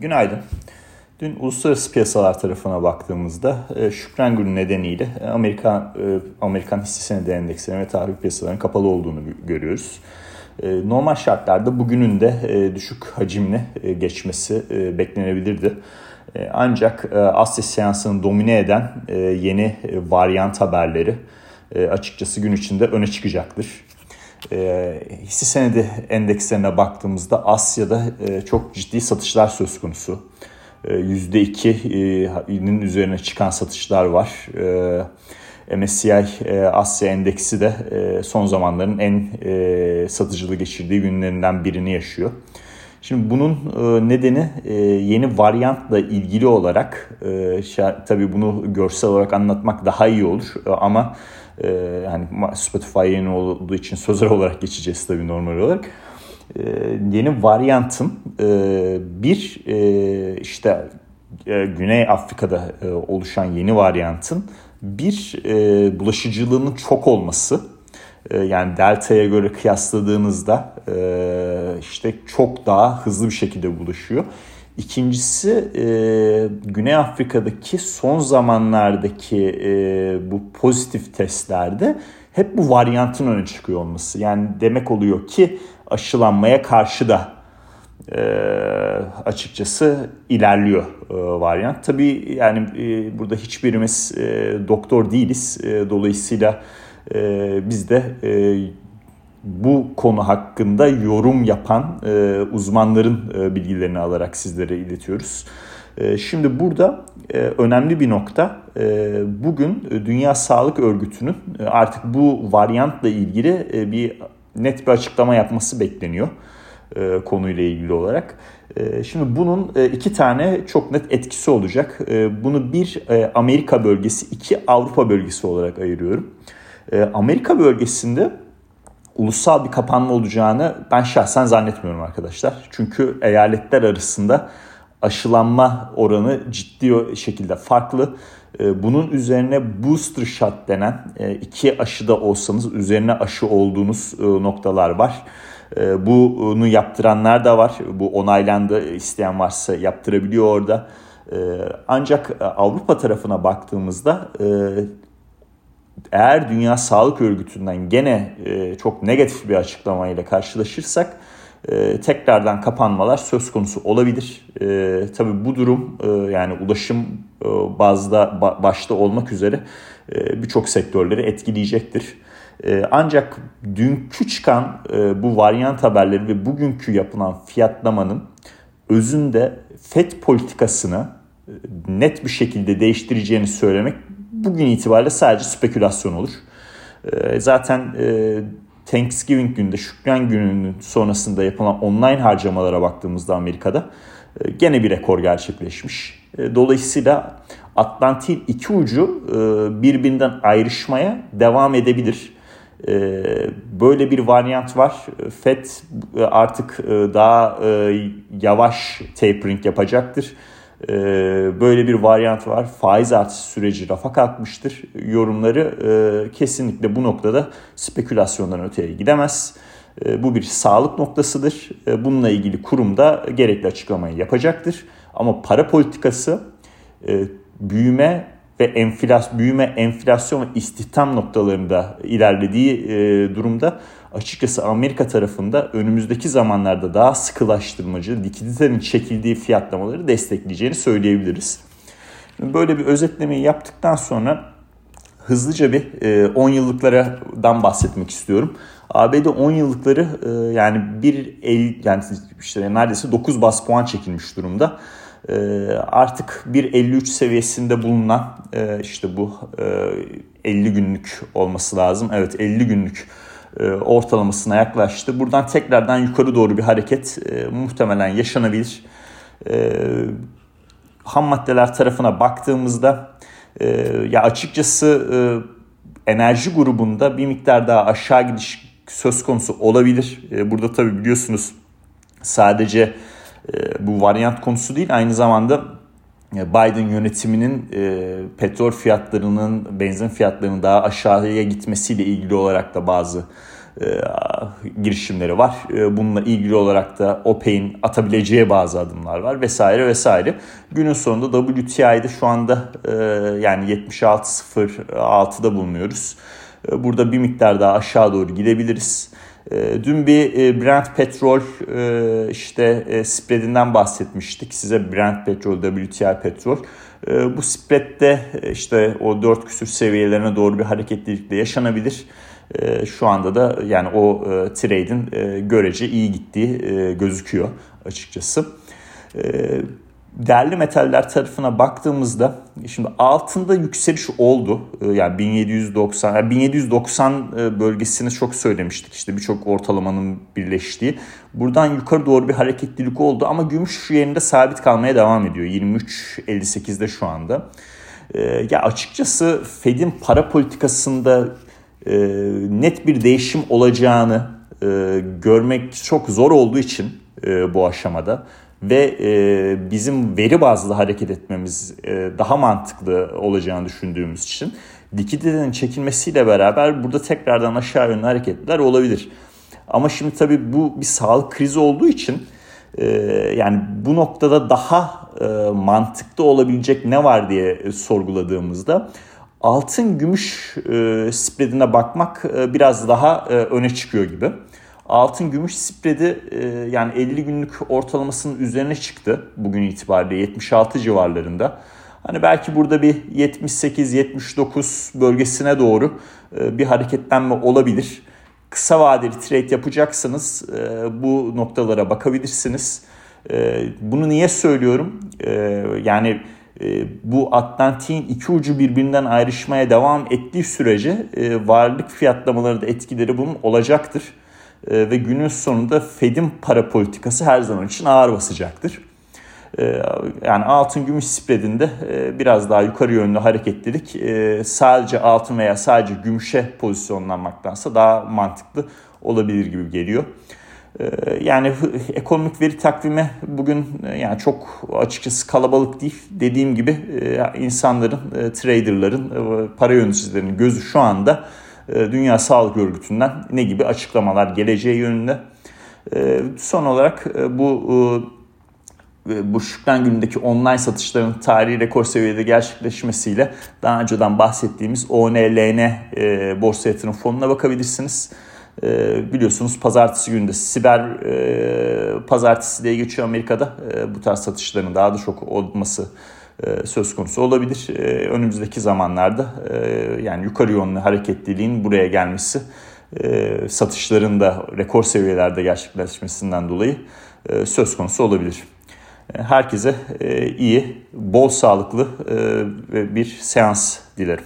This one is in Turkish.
Günaydın. Dün uluslararası piyasalar tarafına baktığımızda e, Şükran Günü nedeniyle Amerika e, Amerikan hisse senedi endekslerinin ve tahvil piyasalarının kapalı olduğunu görüyoruz. E, normal şartlarda bugünün de düşük hacimli geçmesi beklenebilirdi. Ancak Asya seansını domine eden yeni varyant haberleri açıkçası gün içinde öne çıkacaktır. E, hisse senedi endekslerine baktığımızda Asya'da e, çok ciddi satışlar söz konusu. E, %2'nin e, üzerine çıkan satışlar var. E, MSCI e, Asya endeksi de e, son zamanların en e, satıcılı geçirdiği günlerinden birini yaşıyor. Şimdi bunun e, nedeni e, yeni varyantla ilgili olarak e, tabii bunu görsel olarak anlatmak daha iyi olur ama yani Spotify yeni olduğu için sözler olarak geçeceğiz tabii normal olarak. Yeni varyantın bir işte Güney Afrika'da oluşan yeni varyantın bir bulaşıcılığının çok olması yani delta'ya göre kıyasladığınızda e, işte çok daha hızlı bir şekilde bulaşıyor. İkincisi e, Güney Afrika'daki son zamanlardaki e, bu pozitif testlerde hep bu varyantın öne çıkıyor olması. Yani demek oluyor ki aşılanmaya karşı da e, açıkçası ilerliyor e, varyant. Tabii yani e, burada hiçbirimiz e, doktor değiliz. E, dolayısıyla e, biz de e, bu konu hakkında yorum yapan e, uzmanların e, bilgilerini alarak sizlere iletiyoruz. E, şimdi burada e, önemli bir nokta e, bugün Dünya Sağlık Örgütü'nün e, artık bu varyantla ilgili e, bir net bir açıklama yapması bekleniyor e, konuyla ilgili olarak. E, şimdi bunun e, iki tane çok net etkisi olacak. E, bunu bir e, Amerika bölgesi, iki Avrupa bölgesi olarak ayırıyorum. Amerika bölgesinde ulusal bir kapanma olacağını ben şahsen zannetmiyorum arkadaşlar. Çünkü eyaletler arasında aşılanma oranı ciddi şekilde farklı. Ee, bunun üzerine booster shot denen e, iki aşıda olsanız üzerine aşı olduğunuz e, noktalar var. Ee, bunu yaptıranlar da var. Bu onaylandı isteyen varsa yaptırabiliyor orada. Ee, ancak e, Avrupa tarafına baktığımızda eğer Dünya Sağlık Örgütü'nden gene e, çok negatif bir açıklamayla karşılaşırsak e, tekrardan kapanmalar söz konusu olabilir. E, tabii bu durum e, yani ulaşım e, bazda ba, başta olmak üzere e, birçok sektörleri etkileyecektir. E, ancak dünkü çıkan e, bu varyant haberleri ve bugünkü yapılan fiyatlamanın özünde FED politikasını e, net bir şekilde değiştireceğini söylemek bugün itibariyle sadece spekülasyon olur. Ee, zaten e, Thanksgiving günde, Şükran gününün sonrasında yapılan online harcamalara baktığımızda Amerika'da e, gene bir rekor gerçekleşmiş. E, dolayısıyla Atlantik'in iki ucu birbirinden ayrışmaya devam edebilir. Böyle bir varyant var. FED artık daha yavaş tapering yapacaktır böyle bir varyant var. Faiz artışı süreci rafa kalkmıştır. Yorumları e, kesinlikle bu noktada spekülasyondan öteye gidemez. E, bu bir sağlık noktasıdır. E, bununla ilgili kurum da gerekli açıklamayı yapacaktır. Ama para politikası büyüme ve enflasyon, büyüme, enflasyon ve istihdam noktalarında ilerlediği durumda açıkçası Amerika tarafında önümüzdeki zamanlarda daha sıkılaştırmacı, likiditenin çekildiği fiyatlamaları destekleyeceğini söyleyebiliriz. Böyle bir özetlemeyi yaptıktan sonra hızlıca bir 10 e, yıllıklardan bahsetmek istiyorum. ABD 10 yıllıkları e, yani bir el yani işte neredeyse 9 bas puan çekilmiş durumda. E, artık 1.53 seviyesinde bulunan işte bu 50 günlük olması lazım. Evet 50 günlük e, ortalamasına yaklaştı. Buradan tekrardan yukarı doğru bir hareket e, muhtemelen yaşanabilir. E, ham maddeler tarafına baktığımızda e, ya açıkçası e, enerji grubunda bir miktar daha aşağı gidiş söz konusu olabilir. E, burada tabi biliyorsunuz sadece e, bu varyant konusu değil aynı zamanda e, Biden yönetiminin e, petrol fiyatlarının, benzin fiyatlarının daha aşağıya gitmesiyle ilgili olarak da bazı girişimleri var. bununla ilgili olarak da OPEC'in atabileceği bazı adımlar var vesaire vesaire. Günün sonunda WTI'de şu anda yani 76.06'da bulunuyoruz. burada bir miktar daha aşağı doğru gidebiliriz. Dün bir Brent petrol işte spreadinden bahsetmiştik. Size Brent petrol, WTI petrol. Bu spreadde işte o 4 küsür seviyelerine doğru bir hareketlilikle yaşanabilir. Şu anda da yani o trade'in görece iyi gittiği gözüküyor açıkçası değerli metaller tarafına baktığımızda şimdi altında yükseliş oldu. Ee, yani 1790 yani 1790 e, bölgesini çok söylemiştik. İşte birçok ortalamanın birleştiği. Buradan yukarı doğru bir hareketlilik oldu ama gümüş şu yerinde sabit kalmaya devam ediyor. 23.58'de şu anda. Ee, ya açıkçası Fed'in para politikasında e, net bir değişim olacağını e, görmek çok zor olduğu için bu aşamada ve e, bizim veri bazlı hareket etmemiz e, daha mantıklı olacağını düşündüğümüz için likiditenin çekilmesiyle beraber burada tekrardan aşağı yönlü hareketler olabilir. Ama şimdi tabii bu bir sağlık krizi olduğu için e, yani bu noktada daha e, mantıklı olabilecek ne var diye sorguladığımızda altın gümüş e, spreadine bakmak e, biraz daha e, öne çıkıyor gibi. Altın gümüş spreadi e, yani 50 günlük ortalamasının üzerine çıktı bugün itibariyle 76 civarlarında. Hani belki burada bir 78-79 bölgesine doğru e, bir hareketlenme olabilir. Kısa vadeli trade yapacaksanız e, bu noktalara bakabilirsiniz. Bunu niye söylüyorum? Yani bu Atlantik'in iki ucu birbirinden ayrışmaya devam ettiği sürece varlık fiyatlamaları da etkileri bunun olacaktır. Ee, ve günün sonunda Fed'in para politikası her zaman için ağır basacaktır. Ee, yani altın gümüş spreadinde e, biraz daha yukarı yönlü hareketlilik e, sadece altın veya sadece gümüşe pozisyonlanmaktansa daha mantıklı olabilir gibi geliyor. Ee, yani ekonomik veri takvimi bugün e, yani çok açıkçası kalabalık değil. Dediğim gibi insanların, traderların, para yöneticilerinin gözü şu anda Dünya Sağlık Örgütü'nden ne gibi açıklamalar geleceği yönünde. E, son olarak e, bu bu Şükran günündeki online satışların tarihi rekor seviyede gerçekleşmesiyle daha önceden bahsettiğimiz ONLN e, borsa yatırım fonuna bakabilirsiniz. E, biliyorsunuz pazartesi günde siber e, pazartesi diye geçiyor Amerika'da. E, bu tarz satışların daha da çok olması e, söz konusu olabilir. E, önümüzdeki zamanlarda e, yani yukarı yönlü hareketliliğin buraya gelmesi satışların da rekor seviyelerde gerçekleşmesinden dolayı söz konusu olabilir. Herkese iyi, bol sağlıklı bir seans dilerim.